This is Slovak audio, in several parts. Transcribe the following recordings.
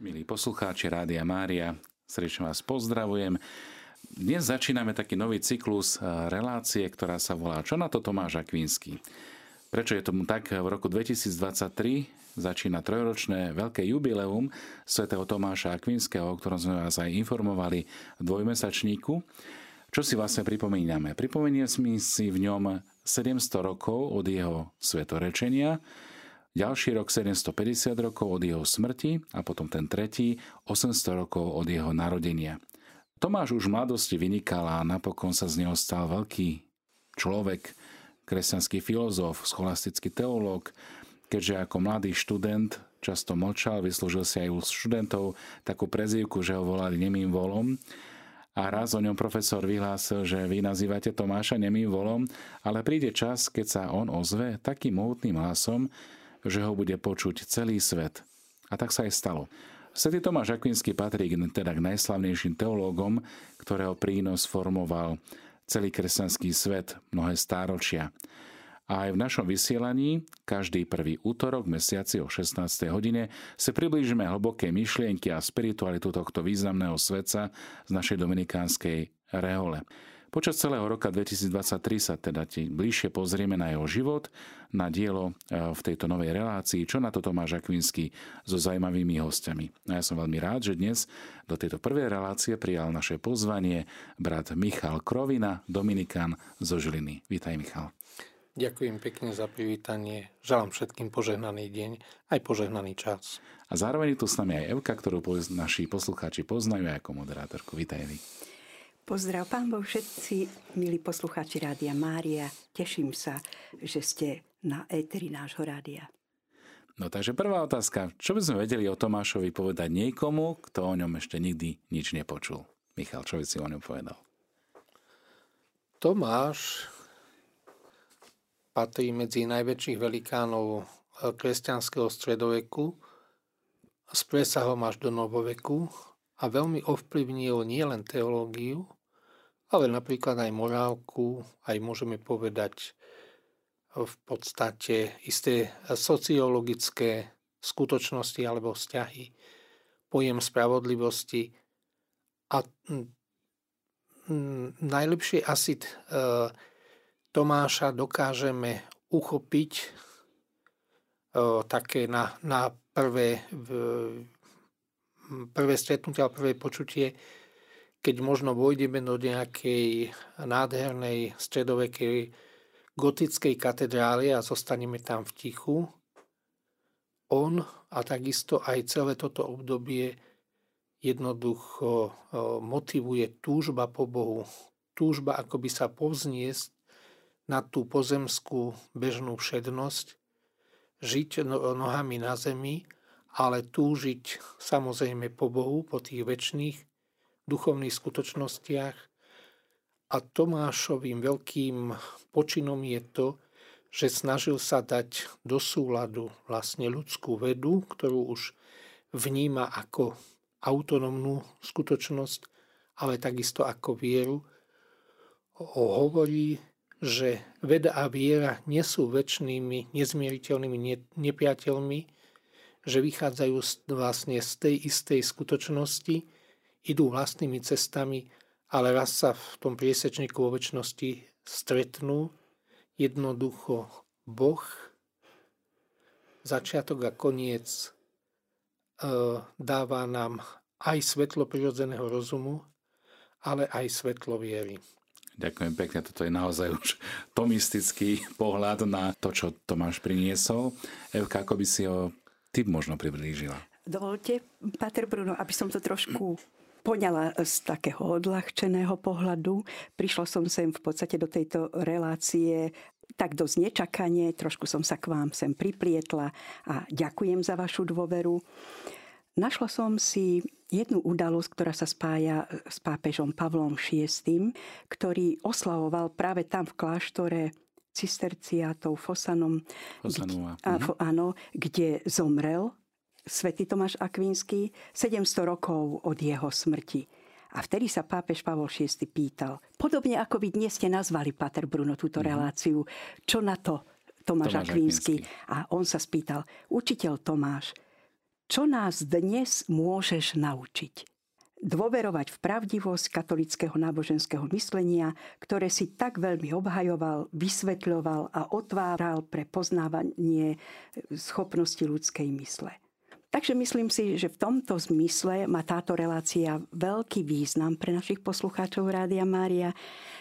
Milí poslucháči Rádia Mária, srdečne vás pozdravujem. Dnes začíname taký nový cyklus eh, relácie, ktorá sa volá Čo na to Tomáš Akvínsky? Prečo je tomu tak? V roku 2023 začína trojročné veľké jubileum svätého Tomáša Akvinského, o ktorom sme vás aj informovali v dvojmesačníku. Čo si vlastne pripomíname? Pripomenieme si v ňom 700 rokov od jeho svetorečenia, ďalší rok 750 rokov od jeho smrti a potom ten tretí 800 rokov od jeho narodenia. Tomáš už v mladosti vynikal a napokon sa z neho stal veľký človek, kresťanský filozof, scholastický teológ, keďže ako mladý študent často mlčal, vyslúžil si aj u študentov takú prezývku, že ho volali nemým volom. A raz o ňom profesor vyhlásil, že vy nazývate Tomáša nemým volom, ale príde čas, keď sa on ozve takým mohutným hlasom, že ho bude počuť celý svet. A tak sa aj stalo. Svetý Tomáš Akvinsky patrí teda k najslavnejším teológom, ktorého prínos formoval celý kresťanský svet mnohé stáročia. A aj v našom vysielaní, každý prvý útorok mesiaci o 16. hodine, sa priblížime hlboké myšlienky a spiritualitu tohto významného svetca z našej dominikánskej rehole. Počas celého roka 2023 sa teda bližšie pozrieme na jeho život, na dielo e, v tejto novej relácii, čo na to Tomáš Akvinsky so zaujímavými hostiami. A ja som veľmi rád, že dnes do tejto prvej relácie prijal naše pozvanie brat Michal Krovina, Dominikán zo Žiliny. Vítaj Michal. Ďakujem pekne za privítanie. Želám všetkým požehnaný deň, aj požehnaný čas. A zároveň je tu s nami aj Evka, ktorú naši poslucháči poznajú aj ako moderátorku. Vítaj, Evi. Pozdrav pán Boh všetci, milí poslucháči Rádia Mária. Teším sa, že ste na éteri nášho rádia. No takže prvá otázka. Čo by sme vedeli o Tomášovi povedať niekomu, kto o ňom ešte nikdy nič nepočul? Michal, čo by si o ňom povedal? Tomáš patrí medzi najväčších velikánov kresťanského stredoveku s presahom až do novoveku a veľmi ovplyvnil nielen teológiu, ale napríklad aj morálku, aj môžeme povedať v podstate isté sociologické skutočnosti alebo vzťahy, pojem spravodlivosti. A najlepšie asi e, Tomáša dokážeme uchopiť e, také na, na prvé, prvé stretnutie a prvé počutie keď možno vojdeme do nejakej nádhernej stredovekej gotickej katedrály a zostaneme tam v tichu, on a takisto aj celé toto obdobie jednoducho motivuje túžba po Bohu. Túžba akoby sa povzniesť na tú pozemskú bežnú všednosť, žiť no, nohami na zemi, ale túžiť samozrejme po Bohu, po tých väčšných duchovných skutočnostiach. A Tomášovým veľkým počinom je to, že snažil sa dať do súladu vlastne ľudskú vedu, ktorú už vníma ako autonómnu skutočnosť, ale takisto ako vieru. Hovorí, že veda a viera nie sú väčšnými, nezmieriteľnými nepriateľmi, že vychádzajú vlastne z tej istej skutočnosti, idú vlastnými cestami, ale raz sa v tom priesečníku vo väčšnosti stretnú. Jednoducho Boh, začiatok a koniec e, dáva nám aj svetlo prirodzeného rozumu, ale aj svetlo viery. Ďakujem pekne, toto je naozaj už tomistický pohľad na to, čo Tomáš priniesol. Evka, ako by si ho ty možno priblížila? Dovolte, Pater Bruno, aby som to trošku poňala z takého odľahčeného pohľadu. Prišla som sem v podstate do tejto relácie tak dosť nečakanie, trošku som sa k vám sem priplietla a ďakujem za vašu dôveru. Našla som si jednu udalosť, ktorá sa spája s pápežom Pavlom VI, ktorý oslavoval práve tam v kláštore cisterciátov Fosanom, Fosanua. Kde, a, áno, kde zomrel svätý Tomáš Akvínsky 700 rokov od jeho smrti. A vtedy sa pápež Pavol VI pýtal, podobne ako vy dnes ste nazvali, Pater Bruno, túto mm-hmm. reláciu, čo na to Tomáš, Tomáš Akvínsky. A on sa spýtal, učiteľ Tomáš, čo nás dnes môžeš naučiť? Dôverovať v pravdivosť katolického náboženského myslenia, ktoré si tak veľmi obhajoval, vysvetľoval a otváral pre poznávanie schopnosti ľudskej mysle. Takže myslím si, že v tomto zmysle má táto relácia veľký význam pre našich poslucháčov Rádia Mária,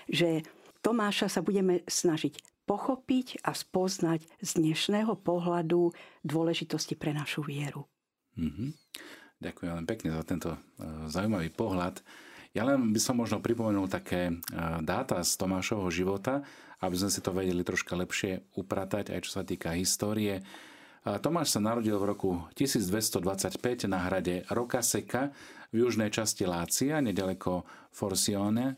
že Tomáša sa budeme snažiť pochopiť a spoznať z dnešného pohľadu dôležitosti pre našu vieru. Mm-hmm. Ďakujem veľmi pekne za tento uh, zaujímavý pohľad. Ja len by som možno pripomenul také uh, dáta z Tomášovho života, aby sme si to vedeli troška lepšie upratať, aj čo sa týka histórie. Tomáš sa narodil v roku 1225 na hrade Rokaseka v južnej časti Lácia, nedaleko Forsione.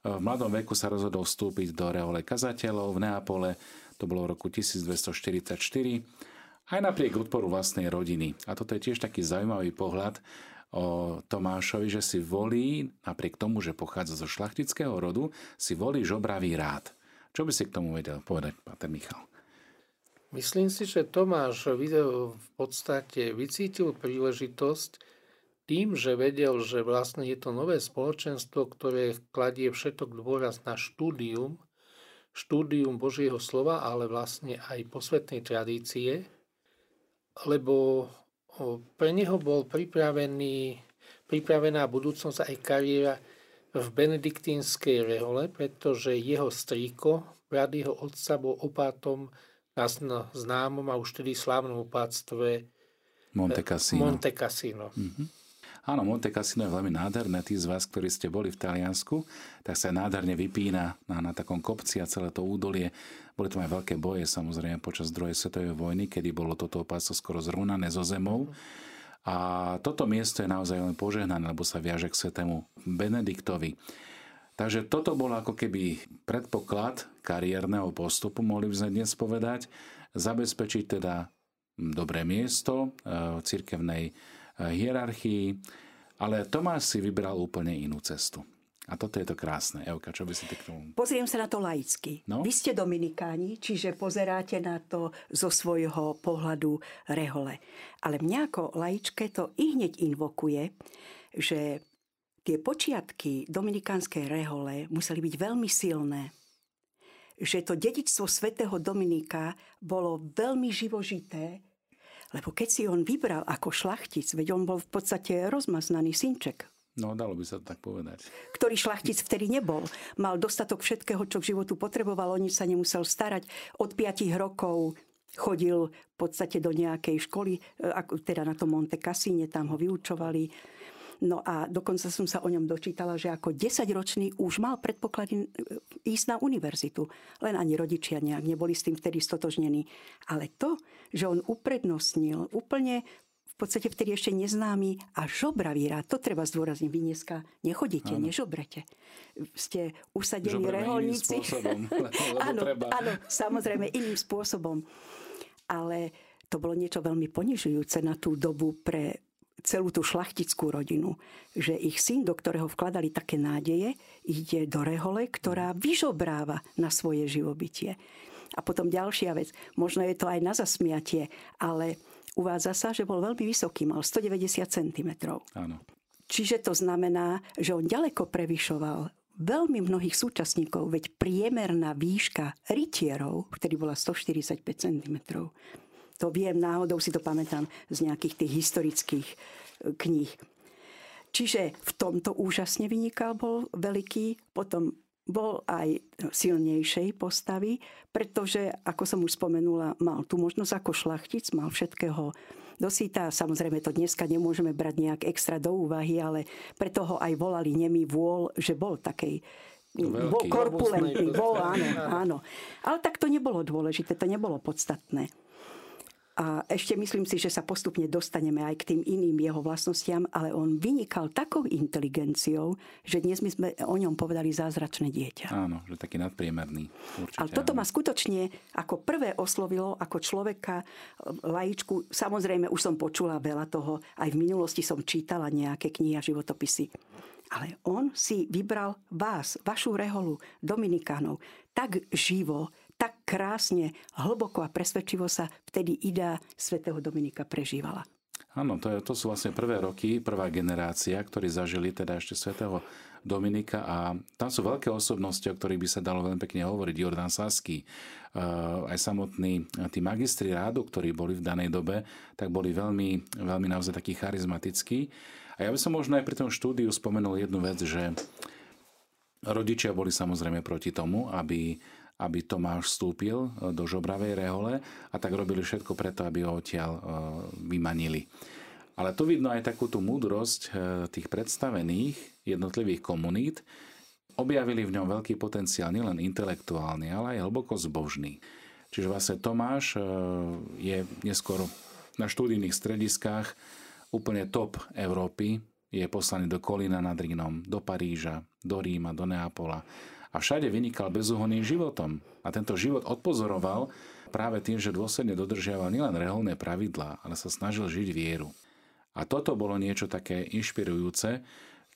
V mladom veku sa rozhodol vstúpiť do reole kazateľov v Neapole, to bolo v roku 1244, aj napriek odporu vlastnej rodiny. A toto je tiež taký zaujímavý pohľad o Tomášovi, že si volí, napriek tomu, že pochádza zo šlachtického rodu, si volí žobravý rád. Čo by si k tomu vedel povedať, Pater Michal? Myslím si, že Tomáš video v podstate vycítil príležitosť tým, že vedel, že vlastne je to nové spoločenstvo, ktoré kladie všetok dôraz na štúdium, štúdium Božieho slova, ale vlastne aj posvetnej tradície, lebo pre neho bol pripravený, pripravená budúcnosť aj kariéra v benediktínskej rehole, pretože jeho strýko, brat jeho otca, bol opátom na známom a už tedy slávnom opáctve Monte Cassino. Monte Cassino. Mm-hmm. Áno, Monte Cassino je veľmi nádherné. Tí z vás, ktorí ste boli v Taliansku, tak sa nádherne vypína na, na takom kopci a celé to údolie. Boli tam aj veľké boje, samozrejme, počas druhej svetovej vojny, kedy bolo toto opáctvo skoro zrúnané zo zemou. A toto miesto je naozaj len požehnané, lebo sa viaže k svetému Benediktovi. Takže toto bol ako keby predpoklad kariérneho postupu, mohli by sme dnes povedať, zabezpečiť teda dobré miesto v cirkevnej hierarchii, ale Tomáš si vybral úplne inú cestu. A toto je to krásne. Evka, čo by si ty k tomu... Pozriem sa na to laicky. No? Vy ste dominikáni, čiže pozeráte na to zo svojho pohľadu rehole. Ale mňa ako laičke to i hneď invokuje, že tie počiatky dominikánskej rehole museli byť veľmi silné. Že to dedičstvo svätého Dominika bolo veľmi živožité, lebo keď si on vybral ako šlachtic, veď on bol v podstate rozmaznaný synček, No, dalo by sa to tak povedať. Ktorý šlachtic vtedy nebol. Mal dostatok všetkého, čo k životu potreboval, o nič sa nemusel starať. Od 5 rokov chodil v podstate do nejakej školy, e, teda na tom Monte Cassine, tam ho vyučovali No a dokonca som sa o ňom dočítala, že ako 10-ročný už mal predpoklady e, ísť na univerzitu. Len ani rodičia nejak neboli s tým vtedy stotožnení. Ale to, že on uprednostnil úplne v podstate vtedy ešte neznámy a žobravý rád. To treba zdôrazniť. Vy dneska nechodíte, áno. nežobrete. Ste usadení reholníci. Spôsobom, áno, áno, samozrejme iným spôsobom. Ale to bolo niečo veľmi ponižujúce na tú dobu pre celú tú šlachtickú rodinu, že ich syn, do ktorého vkladali také nádeje, ide do rehole, ktorá vyžobráva na svoje živobytie. A potom ďalšia vec, možno je to aj na zasmiatie, ale uvádza sa, že bol veľmi vysoký, mal 190 cm. Áno. Čiže to znamená, že on ďaleko prevyšoval veľmi mnohých súčasníkov, veď priemerná výška rytierov, ktorý bola 145 cm, to viem, náhodou si to pamätám z nejakých tých historických e, kníh. Čiže v tomto úžasne vynikal, bol veľký, potom bol aj silnejšej postavy, pretože, ako som už spomenula, mal tu možnosť ako šlachtic, mal všetkého dosýta. Samozrejme to dneska nemôžeme brať nejak extra do úvahy, ale preto ho aj volali nemý vôľ, že bol takej Veľký. bol korpulentný, bol, áno, áno. Ale tak to nebolo dôležité, to nebolo podstatné. A ešte myslím si, že sa postupne dostaneme aj k tým iným jeho vlastnostiam, ale on vynikal takou inteligenciou, že dnes my sme o ňom povedali zázračné dieťa. Áno, že taký nadpriemerný. Určite, ale toto áno. ma skutočne ako prvé oslovilo ako človeka, laičku. Samozrejme, už som počula veľa toho, aj v minulosti som čítala nejaké knihy a životopisy. Ale on si vybral vás, vašu reholu, Dominikánov, tak živo, tak krásne, hlboko a presvedčivo sa vtedy idea svätého Dominika prežívala. áno, to, to sú vlastne prvé roky, prvá generácia, ktorí zažili teda ešte svätého Dominika a tam sú veľké osobnosti, o ktorých by sa dalo veľmi pekne hovoriť. Jordan Sasky, aj samotní tí magistri rádu, ktorí boli v danej dobe, tak boli veľmi, veľmi naozaj takí charizmatickí. A ja by som možno aj pri tom štúdiu spomenul jednu vec, že rodičia boli samozrejme proti tomu, aby, aby Tomáš vstúpil do žobravej rehole a tak robili všetko preto, aby ho odtiaľ vymanili. Ale tu vidno aj takú tú múdrosť e, tých predstavených jednotlivých komunít. Objavili v ňom veľký potenciál nielen intelektuálny, ale aj hlboko zbožný. Čiže vlastne Tomáš e, je neskôr na študijných strediskách úplne top Európy. Je poslaný do Kolína nad Rínom, do Paríža, do Ríma, do Neapola. A všade vynikal bezúhonným životom. A tento život odpozoroval práve tým, že dôsledne dodržiaval nielen reholné pravidlá, ale sa snažil žiť vieru. A toto bolo niečo také inšpirujúce,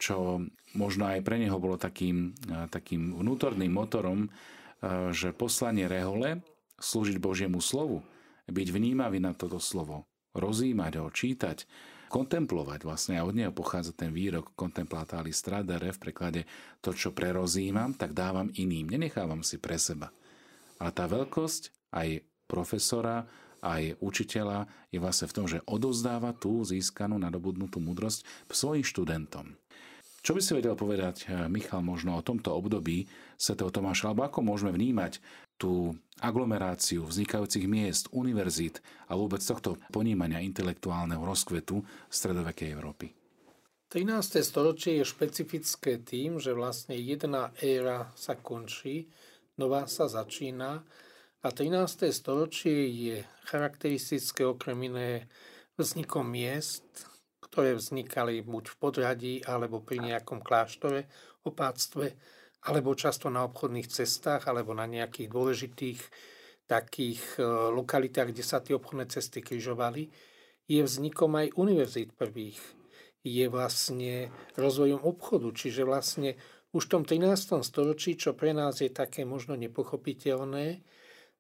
čo možno aj pre neho bolo takým, takým vnútorným motorom, že poslanie rehole, slúžiť Božiemu slovu, byť vnímavý na toto slovo, rozímať ho, čítať, kontemplovať. Vlastne a od neho pochádza ten výrok contemplatali stradere v preklade to, čo prerozímam, tak dávam iným. Nenechávam si pre seba. Ale tá veľkosť aj profesora, aj učiteľa je vlastne v tom, že odozdáva tú získanú, nadobudnutú múdrosť svojim študentom. Čo by si vedel povedať, eh, Michal, možno o tomto období svätého Tomáša, alebo ako môžeme vnímať tú aglomeráciu vznikajúcich miest, univerzít a vôbec tohto ponímania intelektuálneho rozkvetu stredovekej Európy? 13. storočie je špecifické tým, že vlastne jedna éra sa končí, nová sa začína a 13. storočie je charakteristické okrem iné vznikom miest, ktoré vznikali buď v podradí, alebo pri nejakom kláštore, opáctve, alebo často na obchodných cestách, alebo na nejakých dôležitých takých e, lokalitách, kde sa tie obchodné cesty križovali, je vznikom aj univerzít prvých. Je vlastne rozvojom obchodu, čiže vlastne už v tom 13. storočí, čo pre nás je také možno nepochopiteľné,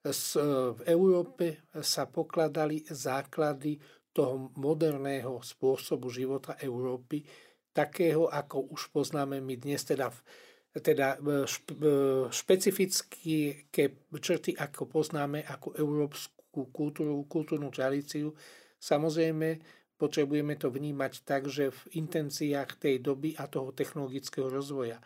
v Európe sa pokladali základy toho moderného spôsobu života Európy, takého, ako už poznáme my dnes, teda, teda špecifické črty, ako poznáme ako európsku kultúru, kultúrnu tradíciu. Samozrejme, potrebujeme to vnímať tak, že v intenciách tej doby a toho technologického rozvoja.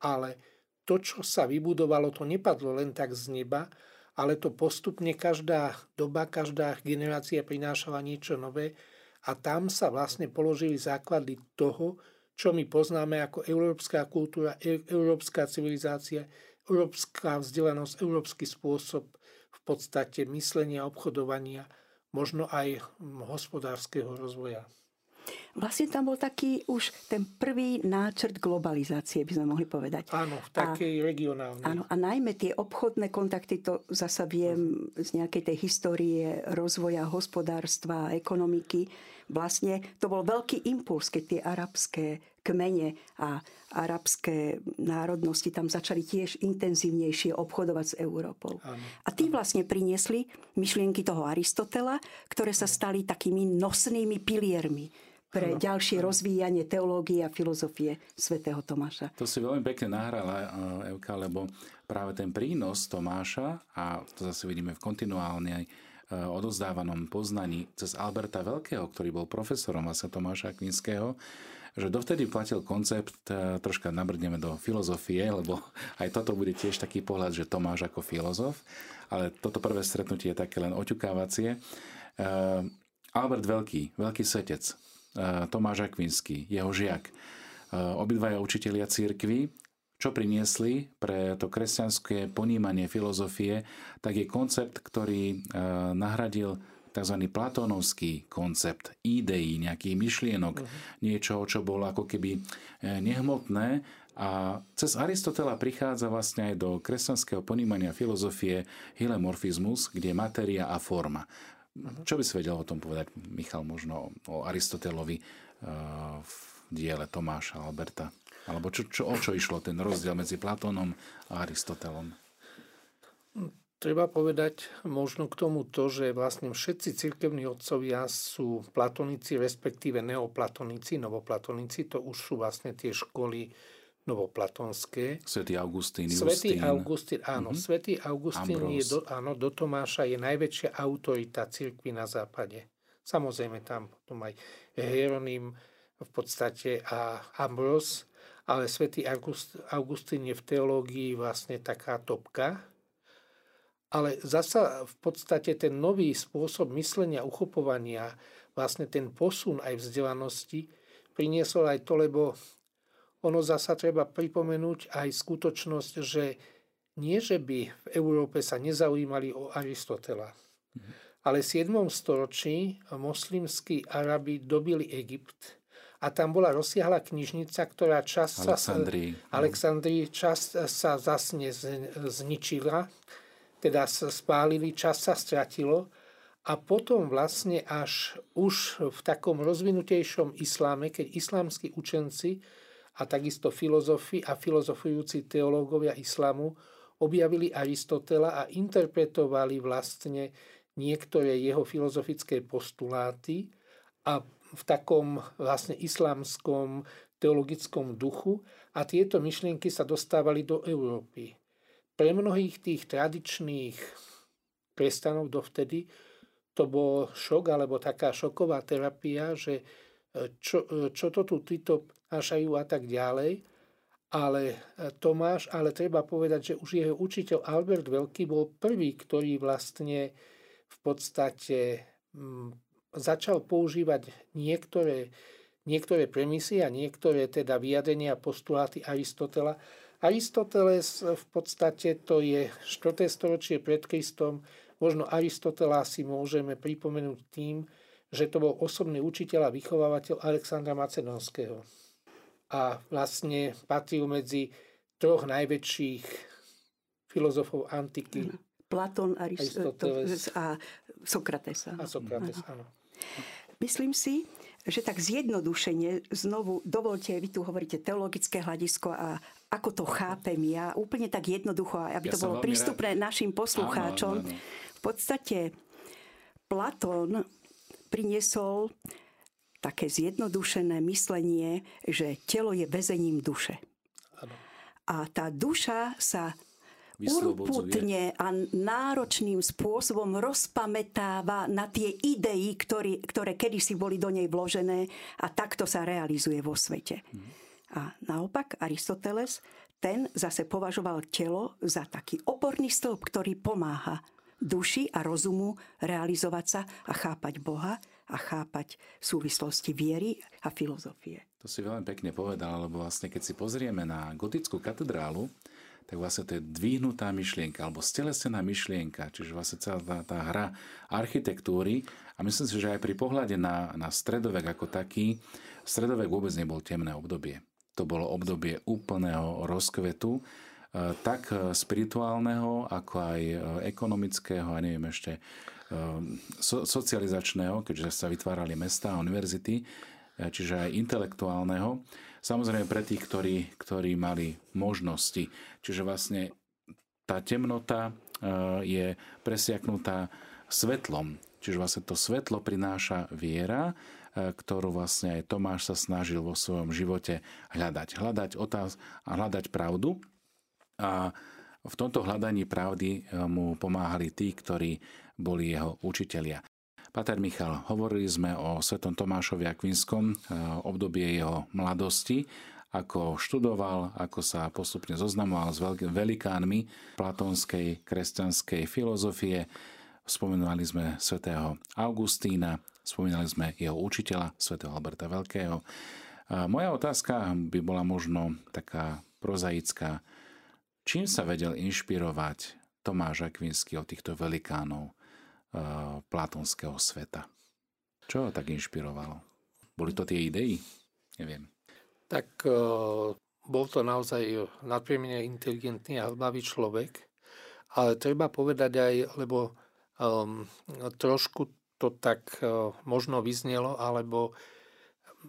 Ale to, čo sa vybudovalo, to nepadlo len tak z neba, ale to postupne každá doba, každá generácia prinášala niečo nové a tam sa vlastne položili základy toho, čo my poznáme ako európska kultúra, e- európska civilizácia, európska vzdelanosť, európsky spôsob v podstate myslenia, obchodovania, možno aj hospodárskeho rozvoja. Vlastne tam bol taký už ten prvý náčrt globalizácie, by sme mohli povedať. Áno, v takej a, regionálnej. Áno, a najmä tie obchodné kontakty, to zasa viem z nejakej tej histórie rozvoja hospodárstva a ekonomiky. Vlastne to bol veľký impuls, keď tie arabské kmene a arabské národnosti tam začali tiež intenzívnejšie obchodovať s Európou. Áno. A tí vlastne priniesli myšlienky toho Aristotela, ktoré sa stali takými nosnými piliermi pre ano, ďalšie ano. rozvíjanie teológie a filozofie svätého Tomáša. To si veľmi pekne nahrala, Evka, lebo práve ten prínos Tomáša, a to zase vidíme v kontinuálnej odozdávanom poznaní cez Alberta Veľkého, ktorý bol profesorom vlastne Tomáša Kvinského, že dovtedy platil koncept, e, troška nabrdneme do filozofie, lebo aj toto bude tiež taký pohľad, že Tomáš ako filozof, ale toto prvé stretnutie je také len oťukávacie. Albert Veľký, veľký svetec, Eh, Tomáš Akvinský, jeho žiak. Eh, obidvaja učitelia církvy, čo priniesli pre to kresťanské ponímanie filozofie, tak je koncept, ktorý eh, nahradil tzv. platónovský koncept ideí, nejakých myšlienok, uh-huh. niečo, čo bolo ako keby nehmotné a cez Aristotela prichádza vlastne aj do kresťanského ponímania filozofie hylemorfizmus, kde je matéria a forma. Čo by si vedel o tom povedať, Michal, možno o Aristotelovi eh, v diele Tomáša Alberta? Alebo čo, čo, o čo išlo ten rozdiel medzi Platónom a Aristotelom? Treba povedať možno k tomu to, že vlastne všetci cirkevní otcovia sú platonici, respektíve neoplatonici, novoplatonici, to už sú vlastne tie školy novoplatonské. Svetý Augustín, Svetý Augustín, áno, mm-hmm. Svetý Augustín je do, áno, do Tomáša je najväčšia autorita cirkvi na západe. Samozrejme tam potom aj Hieronym v podstate a Ambros, ale svätý August, Augustín je v teológii vlastne taká topka. Ale zasa v podstate ten nový spôsob myslenia, uchopovania, vlastne ten posun aj vzdelanosti priniesol aj to, lebo ono zasa treba pripomenúť aj skutočnosť, že nie, že by v Európe sa nezaujímali o Aristotela, mm-hmm. ale v 7. storočí moslimskí Arabi dobili Egypt a tam bola rozsiahla knižnica, ktorá čas sa, Aleksandrii čas sa zasne zničila, teda spálili, čas sa stratilo a potom vlastne až už v takom rozvinutejšom isláme, keď islámsky učenci a takisto filozofi a filozofujúci teológovia islamu objavili Aristotela a interpretovali vlastne niektoré jeho filozofické postuláty a v takom vlastne islamskom teologickom duchu a tieto myšlienky sa dostávali do Európy. Pre mnohých tých tradičných kresťanov dovtedy to bol šok alebo taká šoková terapia, že čo, čo to tu títo nášajú a tak ďalej. Ale e, Tomáš, ale treba povedať, že už jeho učiteľ Albert Veľký bol prvý, ktorý vlastne v podstate začal používať niektoré, niektoré premisy a niektoré teda vyjadrenia a postuláty Aristotela. Aristoteles v podstate to je 4. storočie pred Kristom. Možno Aristotela si môžeme pripomenúť tým, že to bol osobný učiteľ a vychovávateľ Alexandra Macedonského. A vlastne patril medzi troch najväčších filozofov antiky. Platón, Aristoteles a Sokrates. A Sokrates, áno. Myslím si, že tak zjednodušene, znovu dovolte, vy tu hovoríte teologické hľadisko a ako to chápem ja, úplne tak jednoducho, aby ja to bolo prístupné rád. našim poslucháčom. Áno, áno, áno. V podstate Platón priniesol také zjednodušené myslenie, že telo je väzením duše. Ano. A tá duša sa urputne a náročným spôsobom rozpamätáva na tie idei, ktoré, ktoré kedysi boli do nej vložené a takto sa realizuje vo svete. Mm. A naopak Aristoteles, ten zase považoval telo za taký oporný stĺp, ktorý pomáha duši a rozumu realizovať sa a chápať Boha a chápať súvislosti viery a filozofie. To si veľmi pekne povedal, lebo vlastne keď si pozrieme na gotickú katedrálu, tak vlastne to je dvihnutá myšlienka alebo stelesnená myšlienka, čiže vlastne celá tá, tá hra architektúry a myslím si, že aj pri pohľade na, na stredovek ako taký, stredovek vôbec nebol temné obdobie. To bolo obdobie úplného rozkvetu, e, tak spirituálneho, ako aj e, ekonomického a neviem ešte so, socializačného, keďže sa vytvárali mesta a univerzity, čiže aj intelektuálneho. Samozrejme pre tých, ktorí, ktorí mali možnosti. Čiže vlastne tá temnota e, je presiaknutá svetlom. Čiže vlastne to svetlo prináša viera, e, ktorú vlastne aj Tomáš sa snažil vo svojom živote hľadať. Hľadať otáz a hľadať pravdu. A v tomto hľadaní pravdy e, mu pomáhali tí, ktorí boli jeho učitelia. Pater Michal, hovorili sme o svetom Tomášovi Akvinskom, eh, obdobie jeho mladosti, ako študoval, ako sa postupne zoznamoval s velikánmi platónskej kresťanskej filozofie. Spomenuli sme svätého Augustína, spomínali sme jeho učiteľa, svätého Alberta Veľkého. Moja otázka by bola možno taká prozaická. Čím sa vedel inšpirovať Tomáš Akvinsky od týchto velikánov? Eh, platonského sveta. Čo ho tak inšpirovalo? Boli to tie idei? Neviem. Tak uh, bol to naozaj nadpriemene inteligentný a hlavý človek, ale treba povedať aj, lebo um, trošku to tak uh, možno vyznelo, alebo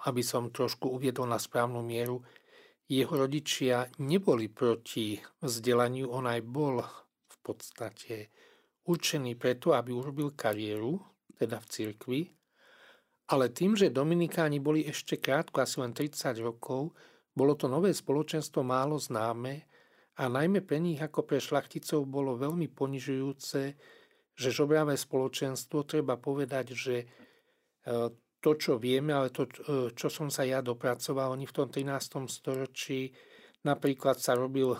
aby som trošku uviedol na správnu mieru, jeho rodičia neboli proti vzdelaniu, on aj bol v podstate určený preto, aby urobil kariéru, teda v cirkvi, ale tým, že Dominikáni boli ešte krátko, asi len 30 rokov, bolo to nové spoločenstvo málo známe a najmä pre nich ako pre šlachticov bolo veľmi ponižujúce, že žobravé spoločenstvo, treba povedať, že e, to, čo vieme, ale to, e, čo som sa ja dopracoval, oni v tom 13. storočí napríklad sa robil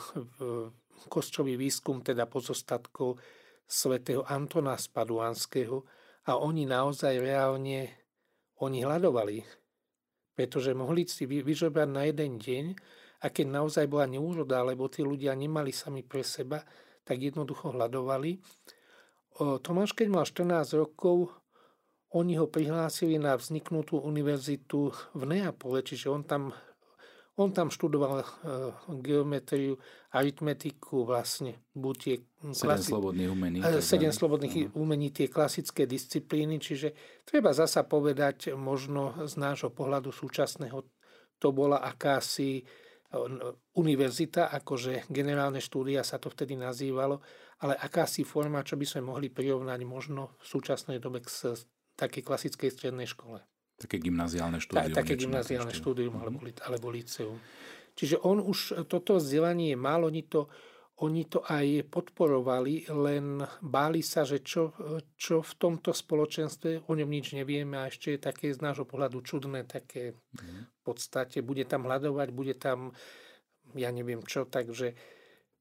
kostrový výskum, teda pozostatkov svätého Antona Spaduanského a oni naozaj reálne oni hľadovali, pretože mohli si vyžobrať na jeden deň a keď naozaj bola neúroda, lebo tí ľudia nemali sami pre seba, tak jednoducho hľadovali. Tomáš, keď mal 14 rokov, oni ho prihlásili na vzniknutú univerzitu v Neapole, čiže on tam on tam študoval uh, geometriu, aritmetiku, vlastne buď tie... Sedem klasi- slobodných umení. Uh, sedem slobodných uh-huh. umení, tie klasické disciplíny, čiže treba zasa povedať, možno z nášho pohľadu súčasného, to bola akási univerzita, akože generálne štúdia sa to vtedy nazývalo, ale akási forma, čo by sme mohli prirovnať možno v súčasnej dobe k takej klasickej strednej škole. Také gymnaziálne štúdium. Tak, také gymnaziálne štúdium alebo, alebo liceum. Čiže on už, toto vzdelanie mal, oni to, oni to aj podporovali, len báli sa, že čo, čo v tomto spoločenstve, o ňom nič nevieme a ešte je také z nášho pohľadu čudné, také v podstate, bude tam hľadovať, bude tam, ja neviem čo, takže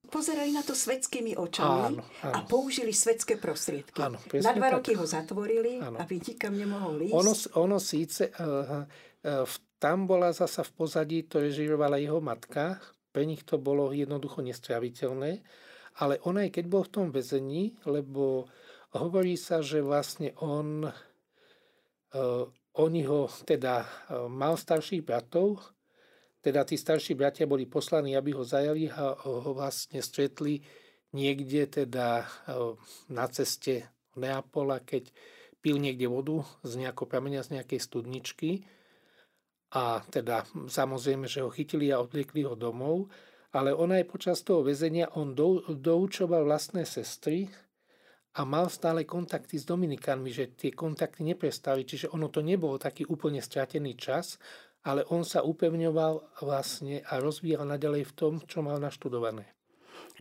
pozerali na to svetskými očami áno, áno. a použili svetské prostriedky. Áno, na dva tak. roky ho zatvorili, áno. aby nikam nemohol ísť. Ono, ono síce, uh, uh, tam bola zasa v pozadí, to režirovala jeho matka, pre nich to bolo jednoducho nestraviteľné, ale on aj keď bol v tom väzení, lebo hovorí sa, že vlastne on, uh, oni ho teda uh, mal starších bratov, teda tí starší bratia boli poslaní, aby ho zajali a ho vlastne stretli niekde teda na ceste Neapola, keď pil niekde vodu z nejakého pramenia, z nejakej studničky. A teda samozrejme, že ho chytili a odliekli ho domov, ale on aj počas toho väzenia, on dou, doučoval vlastné sestry a mal stále kontakty s Dominikánmi, že tie kontakty neprestali, čiže ono to nebol taký úplne stratený čas, ale on sa upevňoval vlastne a rozvíjal nadalej v tom, čo mal naštudované.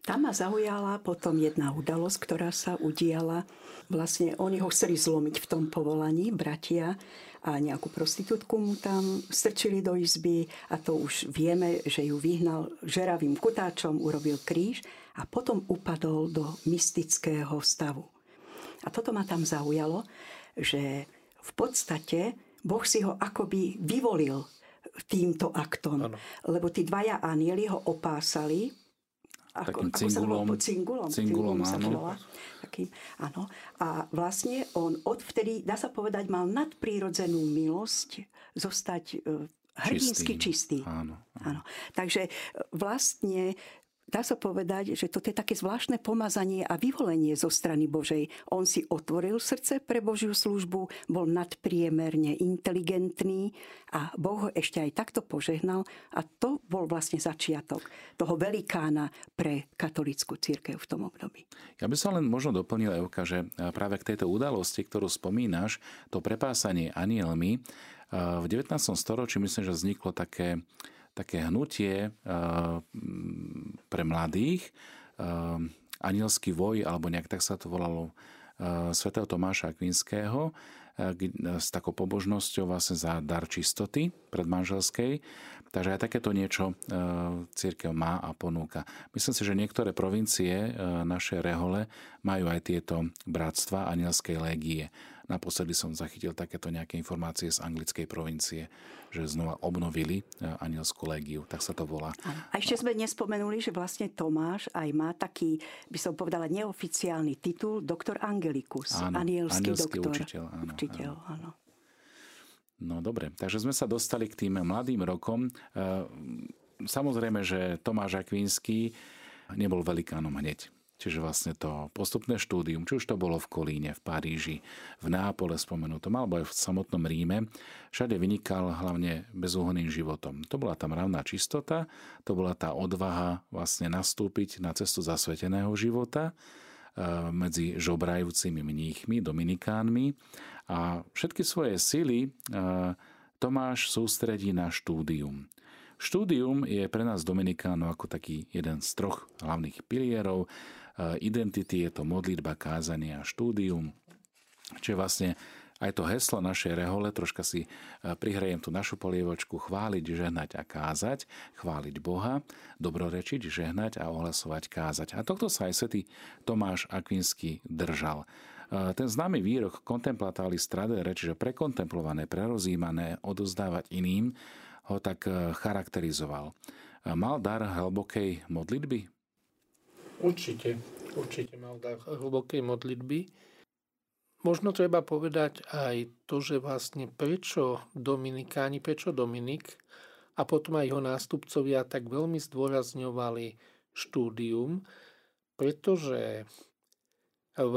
Tam ma zaujala potom jedna udalosť, ktorá sa udiala. Vlastne oni ho chceli zlomiť v tom povolaní, bratia, a nejakú prostitútku mu tam strčili do izby a to už vieme, že ju vyhnal žeravým kutáčom, urobil kríž a potom upadol do mystického stavu. A toto ma tam zaujalo, že v podstate Boh si ho akoby vyvolil týmto aktom. Ano. Lebo tí dvaja anieli ho opásali ako, takým cingulom. Ako cingulom, cingulom, cingulom áno. Takým, áno. A vlastne on odvtedy, dá sa povedať, mal nadprírodzenú milosť zostať e, hrdinsky čistý. čistý. Áno, áno. áno. Takže e, vlastne dá sa povedať, že toto je také zvláštne pomazanie a vyvolenie zo strany Božej. On si otvoril srdce pre Božiu službu, bol nadpriemerne inteligentný a Boh ho ešte aj takto požehnal a to bol vlastne začiatok toho velikána pre katolickú církev v tom období. Ja by som len možno doplnil, Evka, že práve k tejto udalosti, ktorú spomínaš, to prepásanie anielmi, v 19. storočí myslím, že vzniklo také také hnutie eh, pre mladých, eh, anielský voj, alebo nejak tak sa to volalo, eh, svätého Tomáša Akvinského, s takou pobožnosťou vlastne za dar čistoty predmanželskej. Takže aj takéto niečo církev má a ponúka. Myslím si, že niektoré provincie naše rehole majú aj tieto bratstva anielskej légie. Naposledy som zachytil takéto nejaké informácie z anglickej provincie, že znova obnovili e, anielskú légiu, tak sa to volá. A ešte sme nespomenuli, že vlastne Tomáš aj má taký, by som povedala, neoficiálny titul doktor Angelicus. Áno, anielský, anielský doktor. učiteľ. Áno, učiteľ áno. áno. No dobre, takže sme sa dostali k tým mladým rokom. E, samozrejme, že Tomáš Akvinský nebol velikánom hneď. Čiže vlastne to postupné štúdium, či už to bolo v Kolíne, v Paríži, v Nápole spomenutom, alebo aj v samotnom Ríme, všade vynikal hlavne bezúhonným životom. To bola tam ravná čistota, to bola tá odvaha vlastne nastúpiť na cestu zasveteného života medzi žobrajúcimi mníchmi, dominikánmi a všetky svoje sily Tomáš sústredí na štúdium. Štúdium je pre nás Dominikánov ako taký jeden z troch hlavných pilierov identity, je to modlitba, kázanie a štúdium. Čiže vlastne aj to heslo našej rehole, troška si prihrajem tú našu polievočku, chváliť, žehnať a kázať, chváliť Boha, dobrorečiť, žehnať a ohlasovať, kázať. A tohto sa aj svätý Tomáš Akvinsky držal. Ten známy výrok contemplatalis tradere, čiže prekontemplované, prerozímané, odozdávať iným, ho tak e, charakterizoval. Mal dar hlbokej modlitby? Určite, určite mal dar hlbokej modlitby. Možno treba povedať aj to, že vlastne prečo Dominikáni, prečo Dominik a potom aj jeho nástupcovia tak veľmi zdôrazňovali štúdium, pretože v